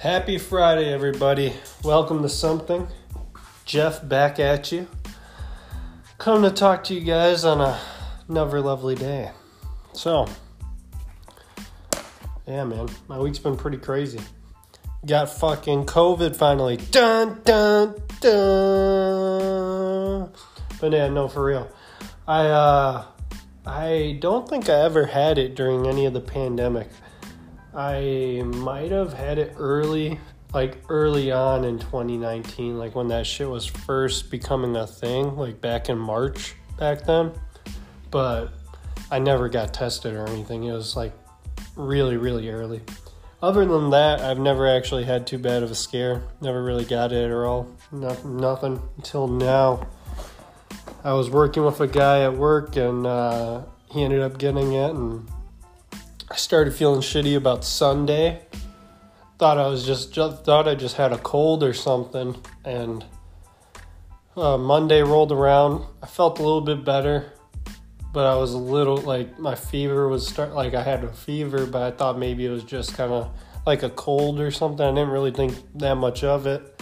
Happy Friday, everybody. Welcome to something. Jeff back at you. Come to talk to you guys on a, another lovely day. So, yeah, man, my week's been pretty crazy. Got fucking COVID finally. Dun, dun, dun. But yeah, no, for real. I, uh, I don't think I ever had it during any of the pandemic. I might have had it early, like early on in 2019, like when that shit was first becoming a thing, like back in March back then. But I never got tested or anything. It was like really, really early. Other than that, I've never actually had too bad of a scare. Never really got it at all. No, nothing until now. I was working with a guy at work and uh, he ended up getting it and I started feeling shitty about Sunday. Thought I was just, just thought I just had a cold or something, and uh, Monday rolled around. I felt a little bit better, but I was a little like my fever was start like I had a fever, but I thought maybe it was just kind of like a cold or something. I didn't really think that much of it.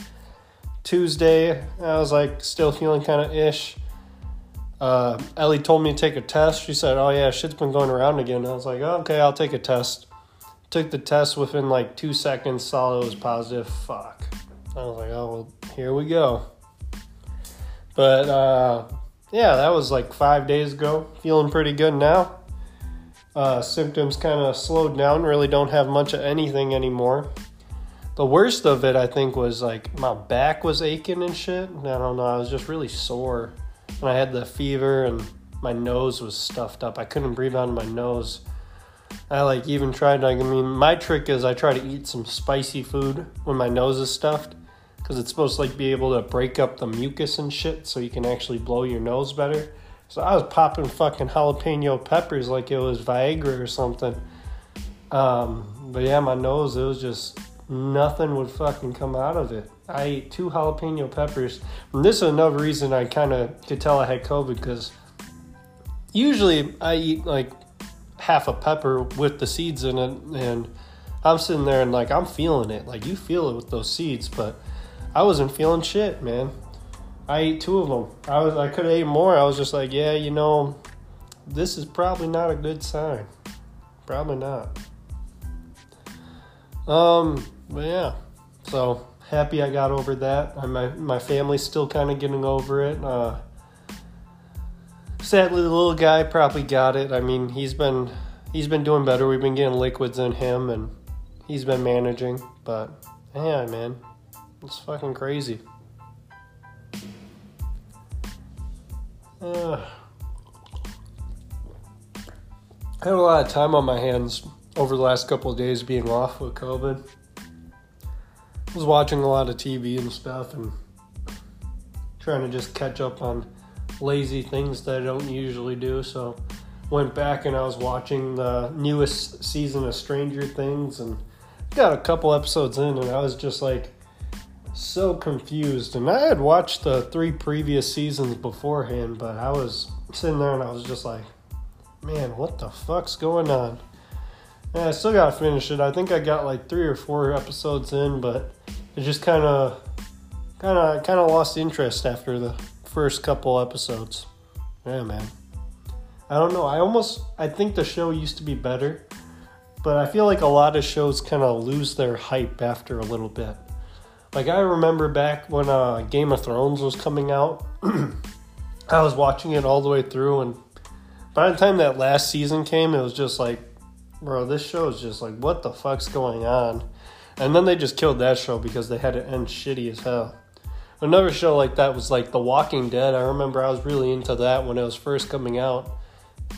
Tuesday, I was like still feeling kind of ish uh, Ellie told me to take a test. She said, "Oh yeah, shit's been going around again." I was like, oh, "Okay, I'll take a test." Took the test within like two seconds. Saw it was positive. Fuck. I was like, "Oh well, here we go." But uh, yeah, that was like five days ago. Feeling pretty good now. Uh, symptoms kind of slowed down. Really don't have much of anything anymore. The worst of it, I think, was like my back was aching and shit. I don't know. I was just really sore and I had the fever and my nose was stuffed up. I couldn't breathe out of my nose. I like even tried like I mean my trick is I try to eat some spicy food when my nose is stuffed because it's supposed to like be able to break up the mucus and shit so you can actually blow your nose better. So I was popping fucking jalapeno peppers like it was Viagra or something. Um, but yeah, my nose it was just nothing would fucking come out of it. I ate two jalapeno peppers. And this is another reason I kind of could tell I had COVID because usually I eat like half a pepper with the seeds in it, and I'm sitting there and like I'm feeling it. Like you feel it with those seeds, but I wasn't feeling shit, man. I ate two of them. I was I could have ate more. I was just like, yeah, you know, this is probably not a good sign. Probably not. Um, but yeah, so happy I got over that. My my family's still kind of getting over it. Uh, sadly, the little guy probably got it. I mean, he's been he's been doing better. We've been getting liquids in him, and he's been managing. But yeah, man, it's fucking crazy. Uh, I had a lot of time on my hands over the last couple of days being off with COVID was watching a lot of TV and stuff and trying to just catch up on lazy things that I don't usually do. So went back and I was watching the newest season of Stranger Things and got a couple episodes in and I was just like so confused. And I had watched the three previous seasons beforehand, but I was sitting there and I was just like, man, what the fuck's going on? Yeah, I still gotta finish it. I think I got like three or four episodes in, but it just kind of, kind of, kind of lost interest after the first couple episodes. Yeah, man. I don't know. I almost, I think the show used to be better, but I feel like a lot of shows kind of lose their hype after a little bit. Like I remember back when uh, Game of Thrones was coming out, I was watching it all the way through, and by the time that last season came, it was just like bro, this show is just like, what the fuck's going on? And then they just killed that show because they had it end shitty as hell. Another show like that was like The Walking Dead. I remember I was really into that when it was first coming out.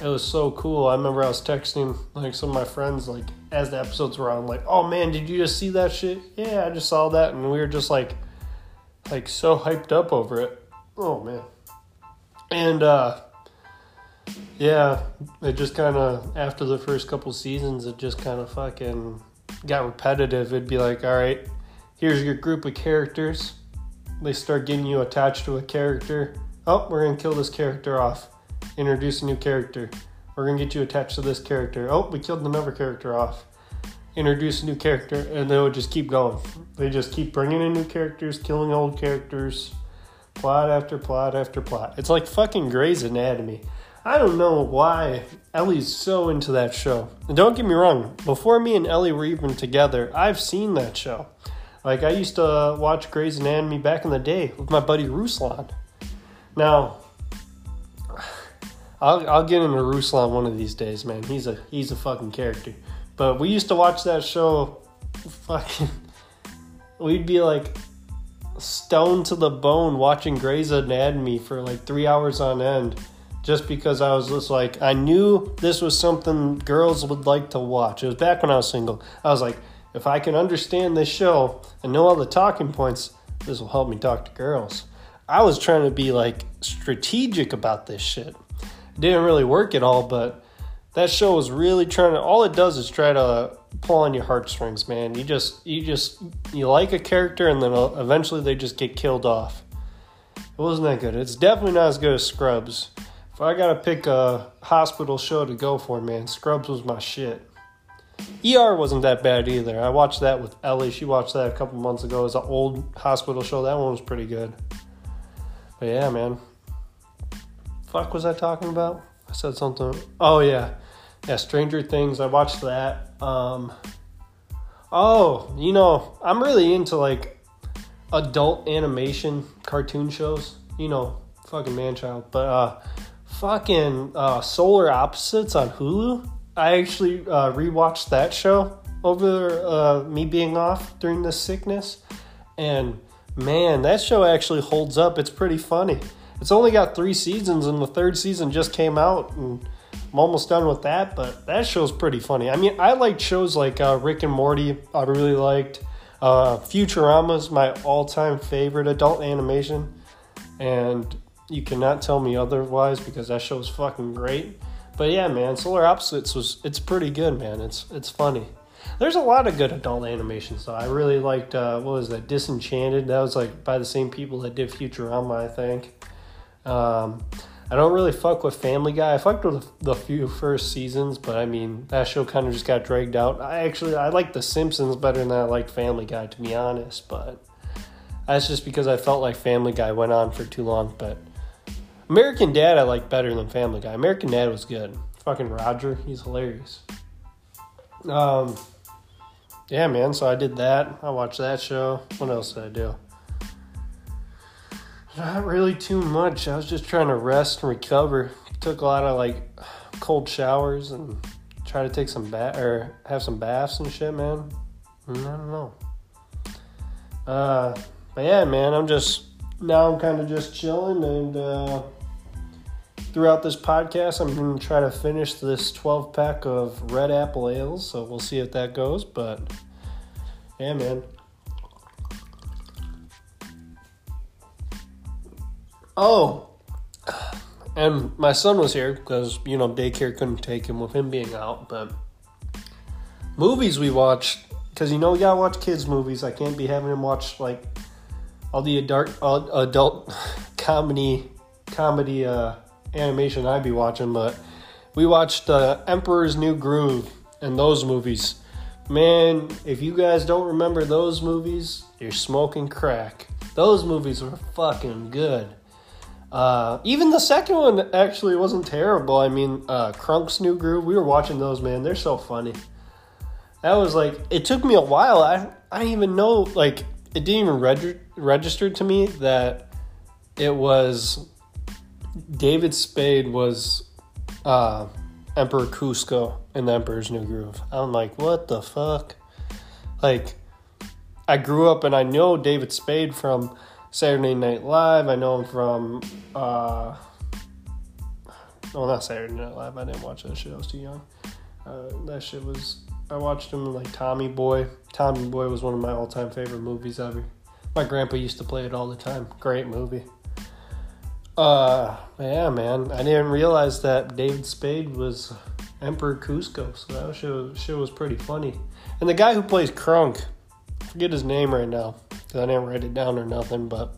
It was so cool. I remember I was texting like some of my friends like as the episodes were on, like, "Oh man, did you just see that shit?" Yeah, I just saw that, and we were just like, like so hyped up over it. Oh man, and uh, yeah, it just kind of after the first couple seasons, it just kind of fucking got repetitive. It'd be like, all right, here's your group of characters. They start getting you attached to a character. Oh, we're gonna kill this character off. Introduce a new character. We're gonna get you attached to this character. Oh, we killed another character off. introduce a new character, and they would just keep going. They just keep bringing in new characters, killing old characters, plot after plot after plot. It's like fucking Grey's Anatomy. I don't know why Ellie's so into that show. And don't get me wrong, before me and Ellie were even together, I've seen that show. Like, I used to watch Grey's Anatomy back in the day with my buddy Ruslan. Now, I'll, I'll get into Ruslan one of these days, man. He's a he's a fucking character. But we used to watch that show fucking we'd be like stoned to the bone watching Grey's Anatomy for like three hours on end just because I was just like, I knew this was something girls would like to watch. It was back when I was single. I was like, if I can understand this show and know all the talking points, this will help me talk to girls. I was trying to be like strategic about this shit. It didn't really work at all, but that show was really trying to all it does is try to pull on your heartstrings, man. You just you just you like a character and then eventually they just get killed off. It wasn't that good. It's definitely not as good as Scrubs. If I gotta pick a hospital show to go for, man, Scrubs was my shit. ER wasn't that bad either. I watched that with Ellie. She watched that a couple months ago. It was an old hospital show. That one was pretty good. But yeah, man. Fuck was I talking about? I said something. Oh yeah, yeah. Stranger Things. I watched that. Um. Oh, you know, I'm really into like adult animation cartoon shows. You know, fucking man child. But uh, fucking uh, Solar Opposites on Hulu. I actually uh, rewatched that show over uh, me being off during this sickness, and man, that show actually holds up. It's pretty funny. It's only got three seasons, and the third season just came out, and I'm almost done with that. But that show's pretty funny. I mean, I like shows like uh, Rick and Morty. I really liked. Uh, Futurama's my all-time favorite adult animation, and you cannot tell me otherwise because that show's fucking great. But yeah, man, Solar Opposites was it's pretty good, man. It's it's funny. There's a lot of good adult animations though. I really liked uh, what was that Disenchanted? That was like by the same people that did Futurama, I think. Um, I don't really fuck with Family Guy. I fucked with the few first seasons, but I mean that show kind of just got dragged out. I actually I like The Simpsons better than I liked Family Guy, to be honest. But that's just because I felt like Family Guy went on for too long. But American Dad I like better than Family Guy. American Dad was good. Fucking Roger, he's hilarious. Um, yeah, man. So I did that. I watched that show. What else did I do? Not really too much. I was just trying to rest and recover. Took a lot of like cold showers and try to take some bath or have some baths and shit, man. I don't know. Uh, but yeah, man. I'm just now. I'm kind of just chilling and. uh throughout this podcast, I'm going to try to finish this 12 pack of red apple ales. So we'll see if that goes. But yeah, man. Oh, and my son was here because, you know, daycare couldn't take him with him being out. But movies we watched, because, you know, you gotta watch kids' movies. I can't be having him watch, like, all the adult, adult comedy, comedy, uh, animation I'd be watching, but we watched uh, Emperor's New Groove and those movies. Man, if you guys don't remember those movies, you're smoking crack. Those movies were fucking good. Uh, even the second one actually wasn't terrible. I mean, uh, Kronk's New Groove, we were watching those, man. They're so funny. That was like, it took me a while. I, I didn't even know, like, it didn't even reg- register to me that it was David Spade was uh, Emperor Kuzco in the Emperor's New Groove. I'm like, what the fuck? Like, I grew up and I know David Spade from Saturday Night Live. I know him from, uh, well, not Saturday Night Live. I didn't watch that shit. I was too young. Uh, that shit was. I watched him like Tommy Boy. Tommy Boy was one of my all-time favorite movies ever. My grandpa used to play it all the time. Great movie. Uh, yeah, man. I didn't realize that David Spade was Emperor Kuzco, so that show, show was pretty funny. And the guy who plays Kronk, forget his name right now, because I didn't write it down or nothing, but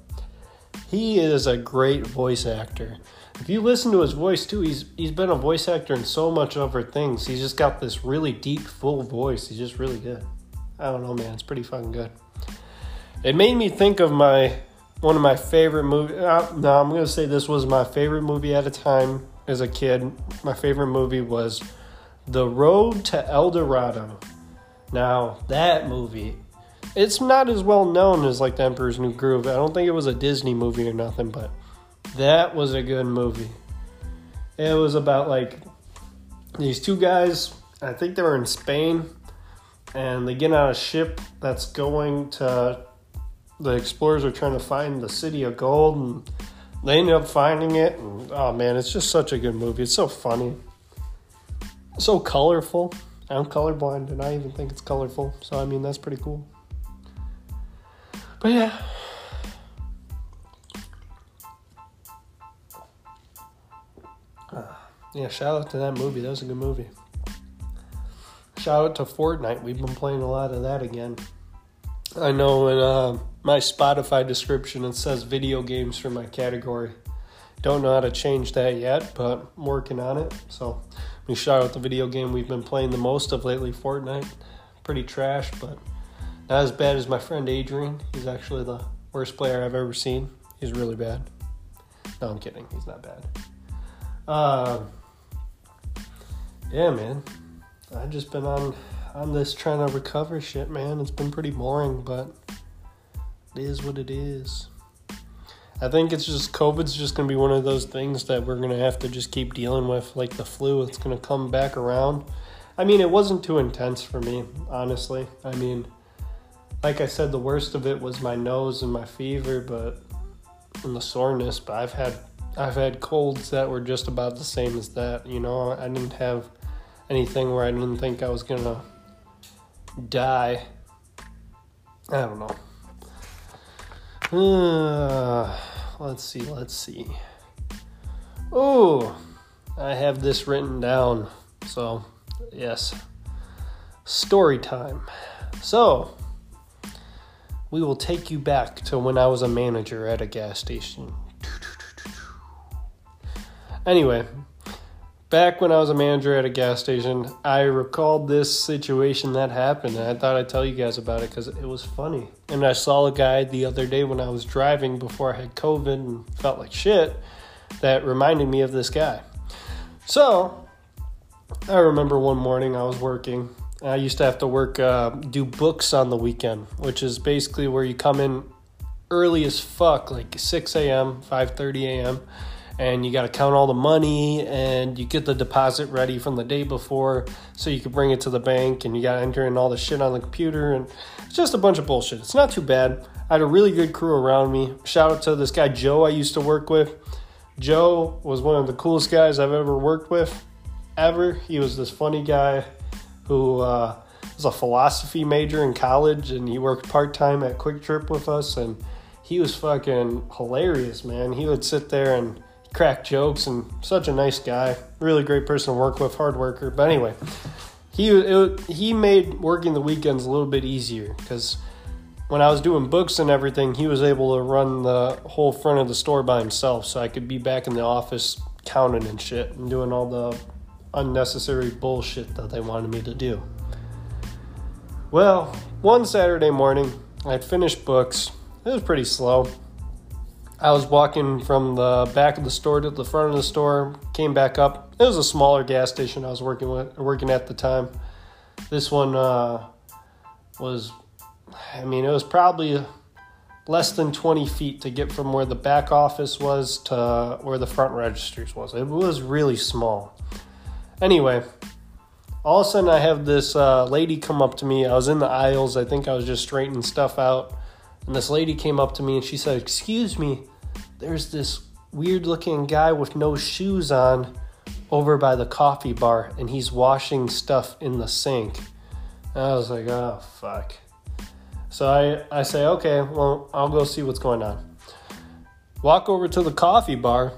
he is a great voice actor. If you listen to his voice too, he's he's been a voice actor in so much other things. He's just got this really deep, full voice. He's just really good. I don't know, man. It's pretty fucking good. It made me think of my one of my favorite movies. Uh, no, I'm gonna say this was my favorite movie at a time as a kid. My favorite movie was The Road to El Dorado. Now that movie, it's not as well known as like The Emperor's New Groove. I don't think it was a Disney movie or nothing, but that was a good movie. It was about like these two guys. I think they were in Spain, and they get on a ship that's going to. The explorers are trying to find the city of gold, and they end up finding it. And, oh man, it's just such a good movie. It's so funny, so colorful. I'm colorblind, and I even think it's colorful. So I mean, that's pretty cool. But yeah. Yeah, shout out to that movie. That was a good movie. Shout out to Fortnite. We've been playing a lot of that again. I know in uh, my Spotify description it says video games for my category. Don't know how to change that yet, but I'm working on it. So we shout out the video game we've been playing the most of lately, Fortnite. Pretty trash, but not as bad as my friend Adrian. He's actually the worst player I've ever seen. He's really bad. No, I'm kidding. He's not bad. Uh, yeah, man. I've just been on on this trying to recover shit, man. It's been pretty boring, but it is what it is. I think it's just COVID's just gonna be one of those things that we're gonna have to just keep dealing with, like the flu. It's gonna come back around. I mean, it wasn't too intense for me, honestly. I mean, like I said, the worst of it was my nose and my fever, but and the soreness. But I've had I've had colds that were just about the same as that. You know, I didn't have anything where I didn't think I was gonna die. I don't know. Uh, let's see, let's see. Oh, I have this written down. So, yes. Story time. So, we will take you back to when I was a manager at a gas station. Anyway, back when I was a manager at a gas station, I recalled this situation that happened, and I thought I'd tell you guys about it because it was funny. And I saw a guy the other day when I was driving before I had COVID and felt like shit that reminded me of this guy. So, I remember one morning I was working. I used to have to work, uh, do books on the weekend, which is basically where you come in early as fuck, like 6 a.m., 5:30 a.m and you got to count all the money and you get the deposit ready from the day before so you can bring it to the bank and you got to enter in all the shit on the computer and it's just a bunch of bullshit. It's not too bad. I had a really good crew around me. Shout out to this guy Joe I used to work with. Joe was one of the coolest guys I've ever worked with ever. He was this funny guy who uh, was a philosophy major in college and he worked part-time at QuikTrip with us and he was fucking hilarious, man. He would sit there and crack jokes and such a nice guy. Really great person to work with, hard worker. But anyway, he it, he made working the weekends a little bit easier because when I was doing books and everything, he was able to run the whole front of the store by himself, so I could be back in the office counting and shit and doing all the unnecessary bullshit that they wanted me to do. Well, one Saturday morning, I'd finished books. It was pretty slow. I was walking from the back of the store to the front of the store, came back up. It was a smaller gas station I was working with, working at the time. This one uh, was, I mean, it was probably less than 20 feet to get from where the back office was to where the front registers was. It was really small. Anyway, all of a sudden I have this uh, lady come up to me. I was in the aisles. I think I was just straightening stuff out. And this lady came up to me and she said, Excuse me, there's this weird looking guy with no shoes on over by the coffee bar and he's washing stuff in the sink. And I was like, oh, fuck. So I, I say, okay, well, I'll go see what's going on. Walk over to the coffee bar.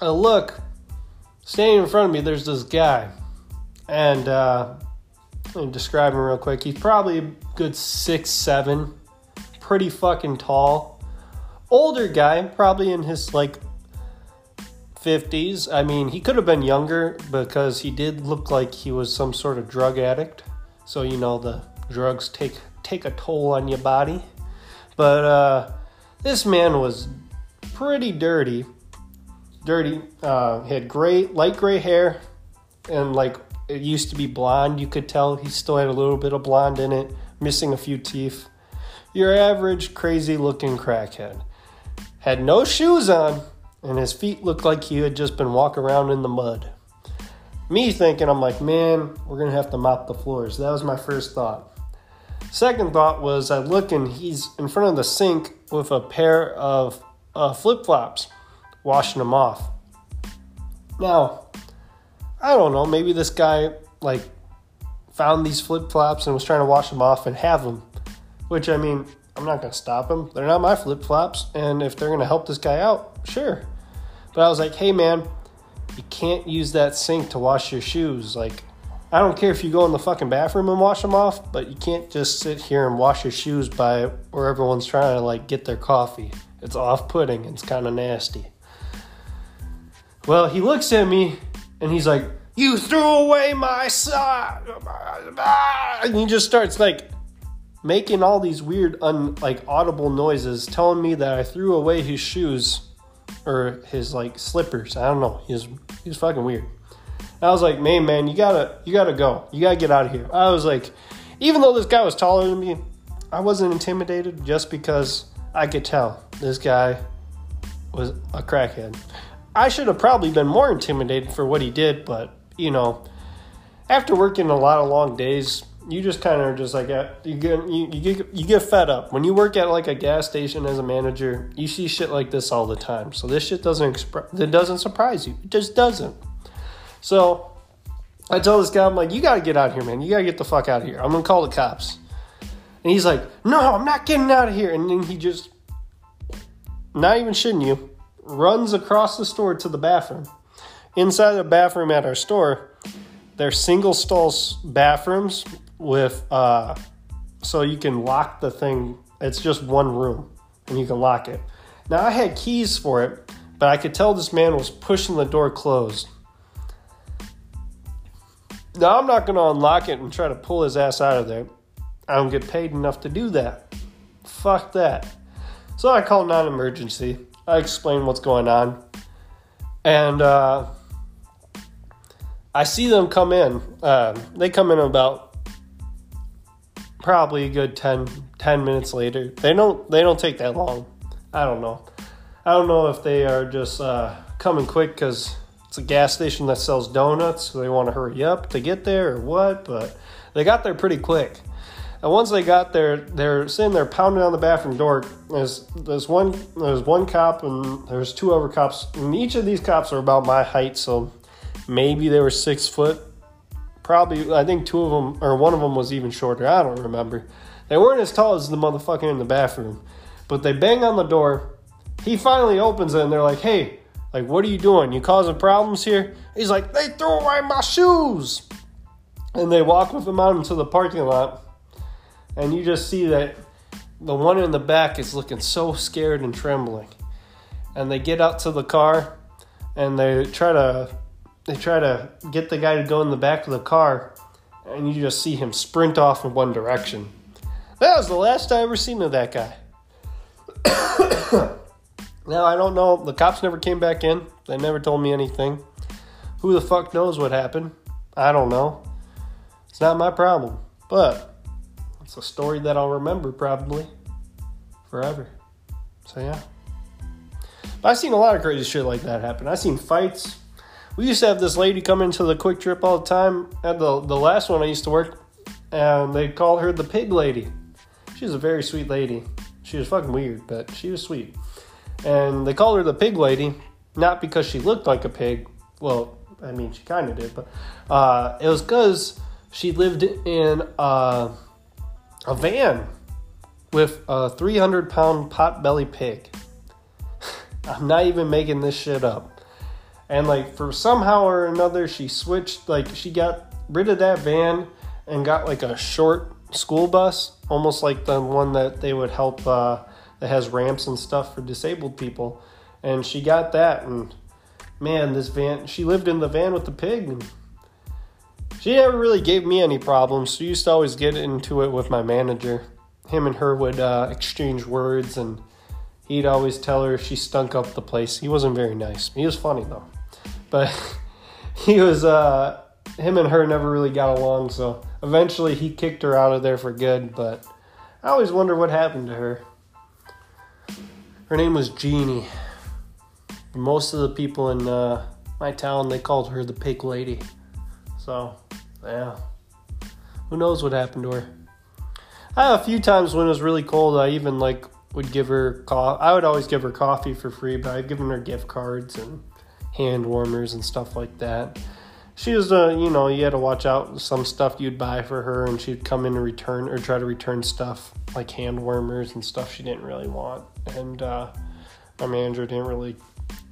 I look, standing in front of me, there's this guy. And uh, let me describe him real quick. He's probably a good six, seven, pretty fucking tall older guy, probably in his like 50s. I mean, he could have been younger because he did look like he was some sort of drug addict. So, you know, the drugs take take a toll on your body. But uh, this man was pretty dirty. Dirty. Uh, had gray, light gray hair, and like it used to be blonde. You could tell he still had a little bit of blonde in it, missing a few teeth. Your average crazy looking crackhead. Had no shoes on, and his feet looked like he had just been walking around in the mud. Me thinking, I'm like, man, we're gonna have to mop the floors. That was my first thought. Second thought was I look and he's in front of the sink with a pair of uh, flip flops, washing them off. Now, I don't know, maybe this guy like found these flip flops and was trying to wash them off and have them. Which I mean, I'm not gonna stop him. They're not my flip flops, and if they're gonna help this guy out, sure. But I was like, hey man, you can't use that sink to wash your shoes. Like, I don't care if you go in the fucking bathroom and wash them off, but you can't just sit here and wash your shoes by where everyone's trying to like get their coffee. It's off putting, it's kind of nasty. Well, he looks at me and he's like, You threw away my sock. And he just starts like making all these weird, un, like audible noises, telling me that I threw away his shoes or his like slippers. I don't know. He's he's fucking weird. I was like, man, man, you gotta you gotta go. You gotta get out of here. I was like, even though this guy was taller than me, I wasn't intimidated just because I could tell this guy was a crackhead. I should have probably been more intimidated for what he did, but you know, after working a lot of long days, you just kind of just like uh, you get you, you get you get fed up when you work at like a gas station as a manager. You see shit like this all the time, so this shit doesn't expre- it doesn't surprise you. It just doesn't. So I tell this guy, I'm like, you gotta get out of here, man. You gotta get the fuck out of here. I'm gonna call the cops. And he's like, no, I'm not getting out of here. And then he just, not even shitting you, runs across the store to the bathroom. Inside the bathroom at our store, they're single stalls bathrooms with uh, so you can lock the thing. It's just one room and you can lock it. Now I had keys for it, but I could tell this man was pushing the door closed. Now I'm not going to unlock it and try to pull his ass out of there. I don't get paid enough to do that. Fuck that. So I call non emergency. I explain what's going on. And uh, I see them come in. Uh, they come in about probably a good 10, 10 minutes later. They don't they don't take that long. I don't know. I don't know if they are just uh, coming quick because it's a gas station that sells donuts, so they want to hurry up to get there or what. But they got there pretty quick. And once they got there, they're sitting there pounding on the bathroom door. There's there's one there's one cop and there's two other cops, and each of these cops are about my height, so maybe they were six foot. Probably, I think two of them or one of them was even shorter. I don't remember. They weren't as tall as the motherfucker in the bathroom, but they bang on the door. He finally opens it, and they're like, "Hey, like, what are you doing? You causing problems here?" He's like, "They threw away my shoes," and they walk with him out into the parking lot, and you just see that the one in the back is looking so scared and trembling, and they get out to the car, and they try to they try to get the guy to go in the back of the car, and you just see him sprint off in one direction. That was the last I ever seen of that guy. now I don't know. The cops never came back in. They never told me anything. Who the fuck knows what happened? I don't know. It's not my problem. But it's a story that I'll remember probably forever. So yeah. But I've seen a lot of crazy shit like that happen. I've seen fights. We used to have this lady come into the QuikTrip all the time. At the the last one I used to work, and they called her the pig lady. She was a very sweet lady. She was fucking weird, but she was sweet. And they called her the pig lady, not because she looked like a pig. Well, I mean, she kind of did, but uh, it was because she lived in uh, a van with a 300 pound pot belly pig. I'm not even making this shit up. And like for somehow or another, she switched. Like she got rid of that van and got like a short school bus, almost like the one that they would help. Uh, that has ramps and stuff for disabled people. And she got that and man, this van she lived in the van with the pig and she never really gave me any problems. She used to always get into it with my manager. Him and her would uh, exchange words and he'd always tell her she stunk up the place. He wasn't very nice. He was funny though. But he was uh him and her never really got along, so eventually he kicked her out of there for good, but I always wonder what happened to her. Her name was Jeannie. Most of the people in uh, my town they called her the pig lady. So, yeah. Who knows what happened to her? I a few times when it was really cold, I even like would give her co- I would always give her coffee for free, but I've given her gift cards and hand warmers and stuff like that. She was uh you know you had to watch out some stuff you'd buy for her and she'd come in and return or try to return stuff like hand warmers and stuff she didn't really want. And uh my manager didn't really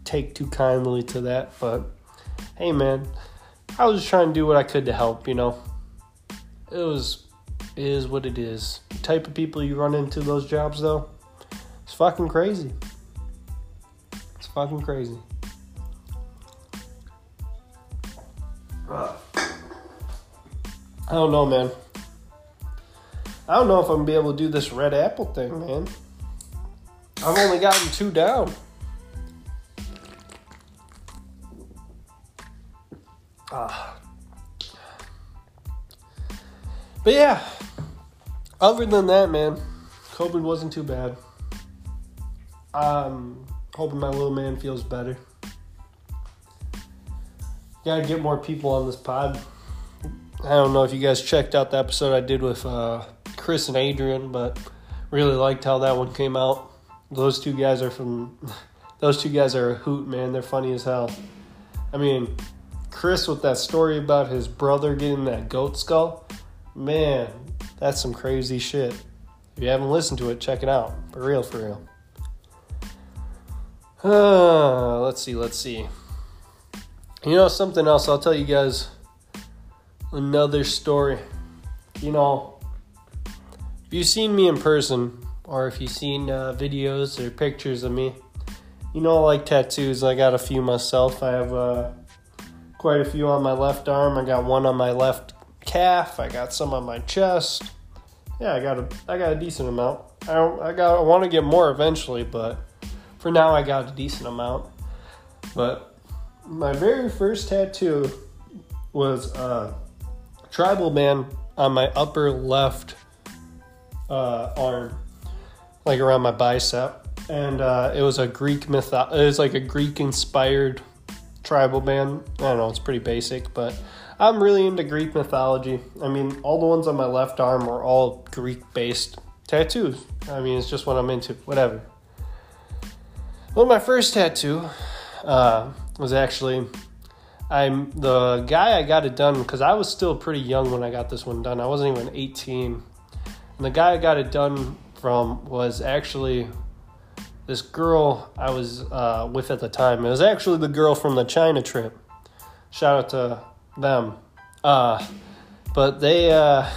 take too kindly to that but hey man i was just trying to do what i could to help you know? It was it is what it is. The type of people you run into those jobs though it's fucking crazy. It's fucking crazy I don't know, man. I don't know if I'm gonna be able to do this red apple thing, man. I've only gotten two down. Ah. But yeah, other than that, man, COVID wasn't too bad. Um, hoping my little man feels better. Gotta get more people on this pod. I don't know if you guys checked out the episode I did with uh, Chris and Adrian, but really liked how that one came out. Those two guys are from. Those two guys are a hoot, man. They're funny as hell. I mean, Chris with that story about his brother getting that goat skull, man, that's some crazy shit. If you haven't listened to it, check it out. For real, for real. Uh, let's see, let's see. You know, something else, I'll tell you guys another story. You know, if you've seen me in person, or if you've seen uh, videos or pictures of me, you know, I like tattoos. I got a few myself. I have uh, quite a few on my left arm. I got one on my left calf. I got some on my chest. Yeah, I got a I got a decent amount. I I got I want to get more eventually, but for now I got a decent amount. But my very first tattoo was a tribal man on my upper left uh, arm, like around my bicep, and uh, it was a Greek myth. It was like a Greek inspired tribal man. I don't know. It's pretty basic, but I'm really into Greek mythology. I mean, all the ones on my left arm were all Greek based tattoos. I mean, it's just what I'm into. Whatever. Well, my first tattoo uh, was actually I'm the guy I got it done because I was still pretty young when I got this one done. I wasn't even 18. And the guy I got it done from was actually this girl I was uh, with at the time. It was actually the girl from the China trip. Shout out to them. Uh, but they uh,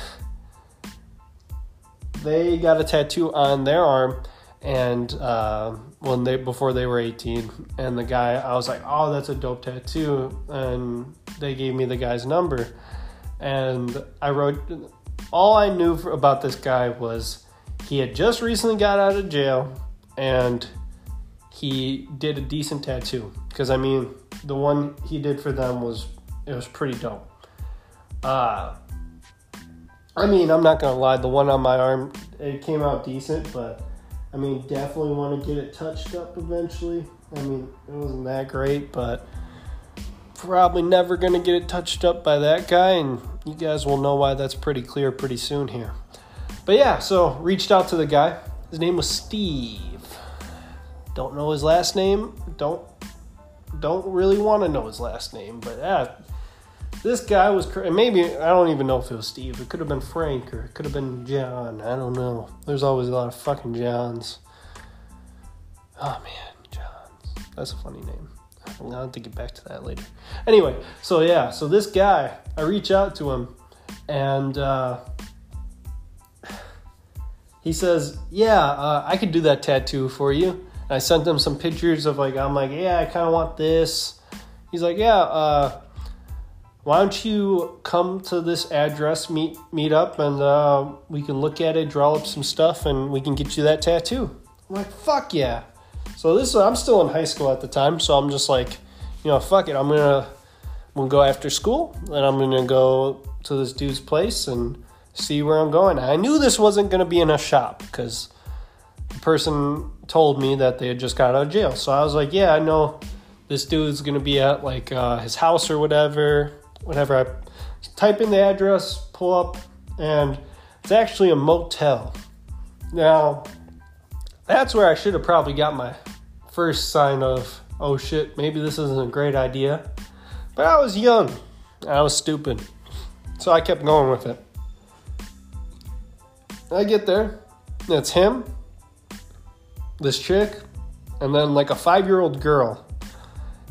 they got a tattoo on their arm and uh, when they before they were 18 and the guy i was like oh that's a dope tattoo and they gave me the guy's number. And i wrote all i knew about this guy was he had just recently got out of jail and he did a decent tattoo. Because i mean the one he did for them was it was pretty dope. Uh i mean i'm not gonna lie the one on my arm it came out decent but I mean, definitely want to get it touched up eventually. I mean, it wasn't that great, but probably never going to get it touched up by that guy, and you guys will know why that's pretty clear pretty soon here. But yeah, so reached out to the guy. His name was Steve. Don't know his last name. Don't don't really want to know his last name, but yeah, this guy was maybe I don't even know if it was Steve. It could have been Frank or it could have been John. I don't know. There's always a lot of fucking Johns. Oh man, Johns. That's a funny name. I'll have to get back to that later. Anyway, so yeah, so this guy, I reach out to him, and uh, he says, "Yeah, uh, I could do that tattoo for you." And I sent him some pictures of like I'm like, "Yeah, I kind of want this." He's like, "Yeah, uh, why don't you come to this address, meet meet up, and uh, we can look at it, draw up some stuff, and we can get you that tattoo." I'm like, "Fuck yeah!" So this I'm still in high school at the time, so I'm just like, you know, fuck it, I'm gonna I'm gonna go after school, and I'm gonna go to this dude's place and see where I'm going. I knew this wasn't to be in a shop because the person told me that they had just got out of jail. So I was like, yeah, I know this dude's to be at like uh, his house or whatever. Whatever. I type in the address, pull up, and it's actually a motel. Now, that's where I should have probably got my first sign of, oh shit, maybe this isn't a great idea. But I was young. I was stupid. So I kept going with it. I get there, it's him, this chick, and then like a five year old girl.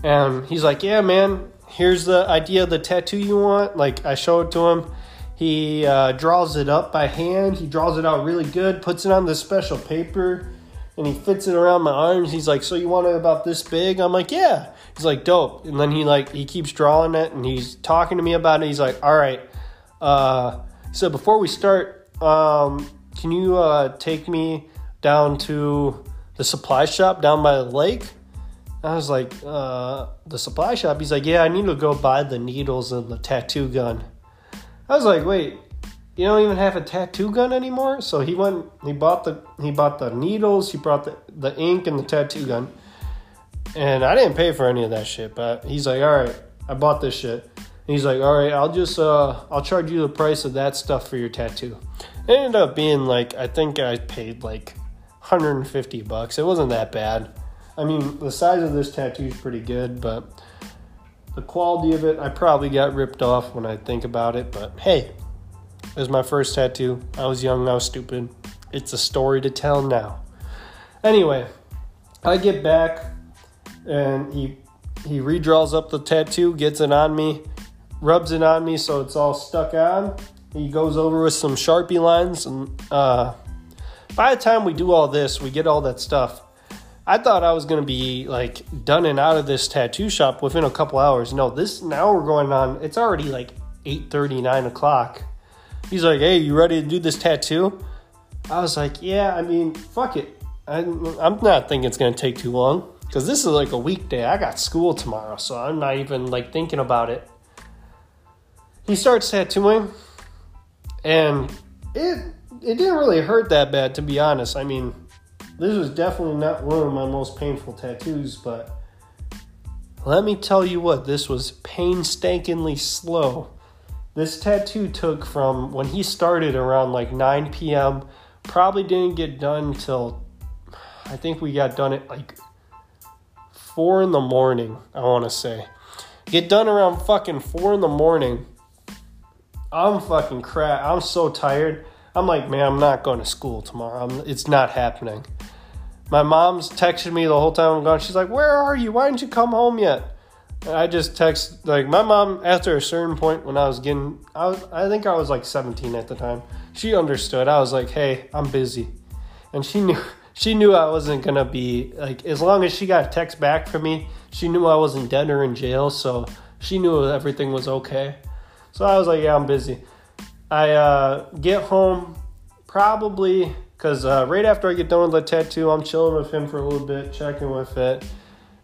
And he's like, Yeah, man, here's the idea of the tattoo you want. Like, I show it to him. He uh, draws it up by hand. He draws it out really good, puts it on this special paper, and he fits it around my arms. He's like, "So you want it about this big?" I'm like, "Yeah." He's like, "Dope." And then he like he keeps drawing it, and he's talking to me about it. He's like, "All right." Uh, so before we start, um, can you uh, take me down to the supply shop down by the lake? I was like, uh, the supply shop? He's like, yeah, I need to go buy the needles and the tattoo gun. I was like, wait, you don't even have a tattoo gun anymore? So he went, he bought the, he bought the needles, he brought the, the ink and the tattoo gun. And I didn't pay for any of that shit, but he's like, all right, I bought this shit. And he's like, all right, I'll just, uh, I'll charge you the price of that stuff for your tattoo. It ended up being like I think I paid like 150 bucks. It wasn't that bad. I mean, the size of this tattoo is pretty good, but the quality of it, I probably got ripped off when I think about it. But hey, it was my first tattoo. I was young, I was stupid. It's a story to tell now. Anyway, I get back and he he redraws up the tattoo, gets it on me, rubs it on me so it's all stuck on. He goes over with some Sharpie lines, and uh, by the time we do all this, we get all that stuff. I thought I was gonna be like done and out of this tattoo shop within a couple hours. No, this now we're going on. It's already like 8:30, 9 o'clock. He's like, "Hey, you ready to do this tattoo?" I was like, "Yeah, I mean, fuck it. I'm, I'm not thinking it's gonna take too long because this is like a weekday. I got school tomorrow, so I'm not even like thinking about it." He starts tattooing and it it didn't really hurt that bad to be honest. I mean, this was definitely not one of my most painful tattoos, but let me tell you what, this was painstakingly slow. This tattoo took from when he started around like 9 p.m. Probably didn't get done till I think we got done at like 4 in the morning, I want to say. Get done around fucking 4 in the morning I'm fucking crap. I'm so tired. I'm like, man, I'm not going to school tomorrow. I'm, it's not happening. My mom's texted me the whole time I'm gone. She's like, where are you? Why didn't you come home yet? And I just text like my mom after a certain point when I was getting I was I think I was like 17 at the time. She understood. I was like, "Hey, I'm busy." And she knew she knew I wasn't to be like as long as she got a text back from me, she knew I wasn't dead or in jail, so she knew everything was okay. So I was like, yeah, I'm busy. I uh, get home probably because uh, right after I get done with the tattoo, I'm chilling with him for a little bit, checking with it.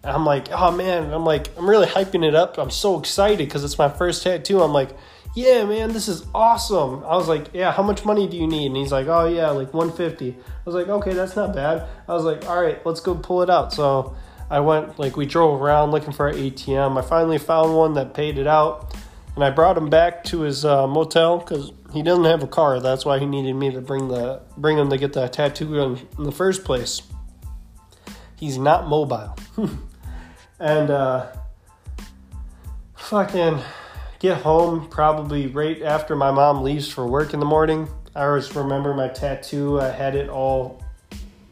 And I'm like, oh man, I'm like, I'm really hyping it up. I'm so excited because it's my first tattoo. I'm like, yeah, man, this is awesome. I was like, yeah, how much money do you need? And he's like, oh yeah, like 150. I was like, okay, that's not bad. I was like, all right, let's go pull it out. So I went, like, we drove around looking for an ATM. I finally found one that paid it out and I brought him back to his uh, motel because he doesn't have a car. That's why he needed me to bring the bring him to get the tattoo gun in the first place. He's not mobile, and uh, fucking get home probably right after my mom leaves for work in the morning. I always remember my tattoo. I had it all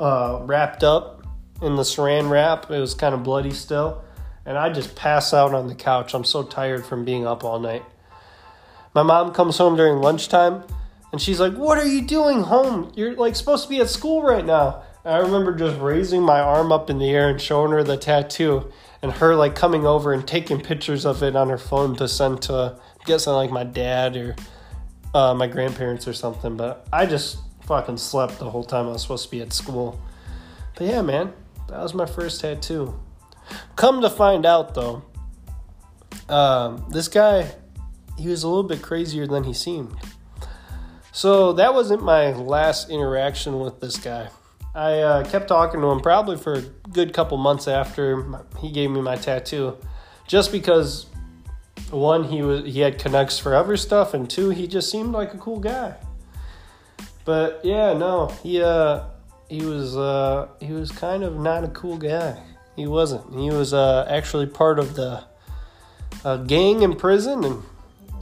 uh, wrapped up in the saran wrap. It was kind of bloody still and I just pass out on the couch. I'm so tired from being up all night. My mom comes home during lunchtime And she's like, What are you doing home? You're like supposed to be at school right now. And I remember just raising my arm up in the air and showing her the tattoo and her like coming over and taking pictures of it on her phone to send to I'm guessing like my dad or uh, my grandparents or something. But I just fucking slept the whole time I was supposed to be at school. But yeah, man, that was my first tattoo. Come to find out though, um, this guy, he was a little bit crazier than he seemed. So that wasn't my last interaction with this guy. I uh, kept talking to him probably for a good couple months after he gave me my tattoo, just because one he was he had connects forever stuff, and two he just seemed like a cool guy. But yeah, no, he uh he was uh he was kind of not a cool guy. He wasn't. He was uh actually part of the uh, gang in prison, and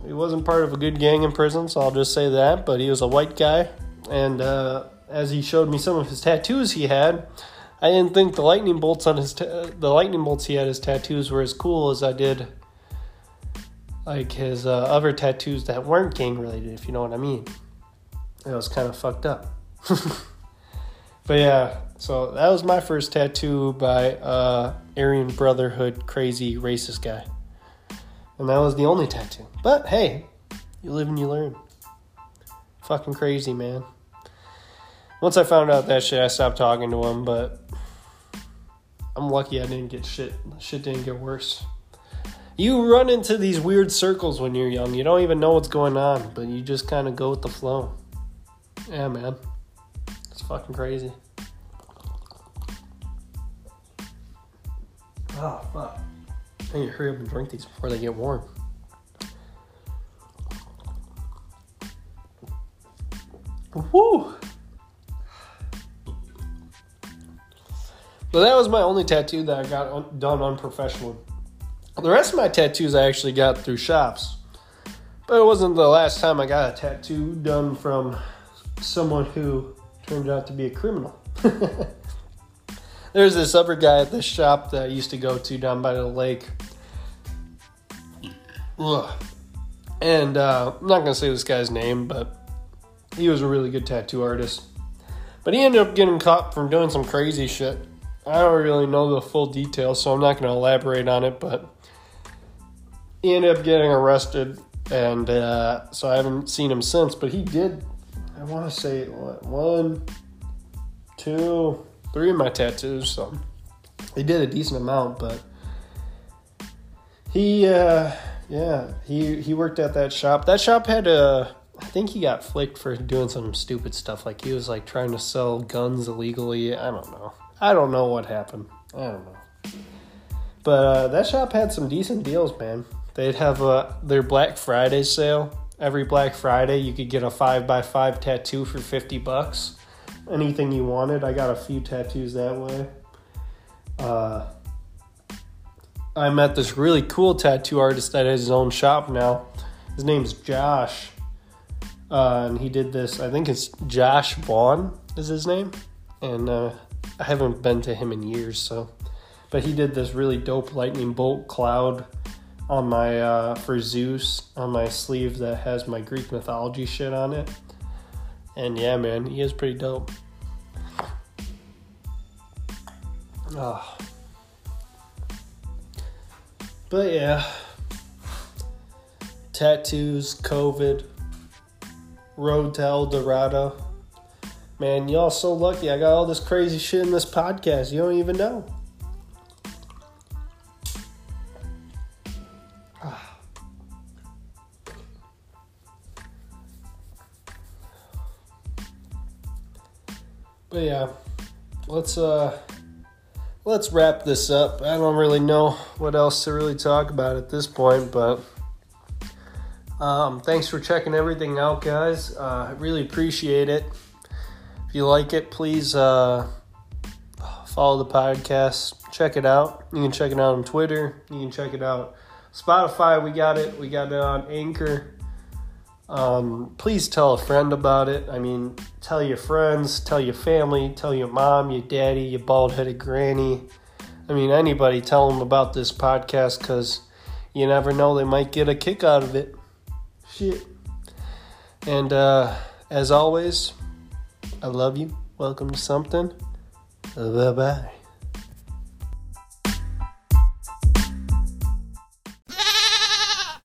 he wasn't part of a good gang in prison, so I'll just say that. But he was a white guy, and uh, as he showed me some of his tattoos he had, I didn't think the lightning bolts on his ta- the lightning bolts he had his tattoos were as cool as I did like his uh, other tattoos that weren't gang related, if you know what I mean. It was kind of fucked up. but yeah, so that was my first tattoo by uh, Aryan Brotherhood crazy racist guy. And that was the only tattoo. But hey, you live and you learn. Fucking crazy, man. Once I found out that shit, I stopped talking to him, but I'm lucky I didn't get shit. Shit didn't get worse. You run into these weird circles when you're young. You don't even know what's going on, but you just kind of go with the flow. Yeah, man. It's fucking crazy. Oh, fuck. I need to hurry up and drink these before they get warm. Woo! So that was my only tattoo that I got done unprofessionally. The rest of my tattoos I actually got through shops. But it wasn't the last time I got a tattoo done from someone who turned out to be a criminal. There's this other guy at this shop that I used to go to down by the lake. Ugh. And uh, I'm not going to say this guy's name, but he was a really good tattoo artist. But he ended up getting caught from doing some crazy shit. I don't really know the full details, so I'm not going to elaborate on it, but he ended up getting arrested, and uh, so I haven't seen him since. But he did, I want to say, what, one, two, three of my tattoos, so he did a decent amount, but he, uh, yeah, he he worked at that shop. That shop had a, I think he got flicked for doing some stupid stuff, like he was like trying to sell guns illegally. I don't know. I don't know what happened. I don't know. But uh, that shop had some decent deals, man. They'd have uh, their Black Friday sale. Every Black Friday, you could get a five by five tattoo for fifty bucks anything you wanted. I got a few tattoos that way. Uh, I met this really cool tattoo artist that has his own shop now. His name's Josh. Uh, and he did this, I think it's Josh Vaughn is his name. And uh, I haven't been to him in years, so. But he did this really dope lightning bolt cloud on my, uh, for Zeus, on my sleeve that has my Greek mythology shit on it. And yeah, man, he is pretty dope. Oh. But yeah, tattoos, COVID, road to El Dorado. Man, y'all so lucky. I got all this crazy shit in this podcast. You don't even know. But yeah, let's uh let's wrap this up. I don't really know what else to really talk about at this point, but um, thanks for checking everything out, guys. Uh, I really appreciate it. If you like it, please uh, follow the podcast. Check it out. You can check it out on Twitter. You can check it out Spotify. We got it. We got it on Anchor. Um, please tell a friend about it. I mean, tell your friends, tell your family, tell your mom, your daddy, your bald headed granny. I mean, anybody, tell them about this podcast because you never know, they might get a kick out of it. Shit. And uh, As always, I love you. Welcome to something. Bye bye.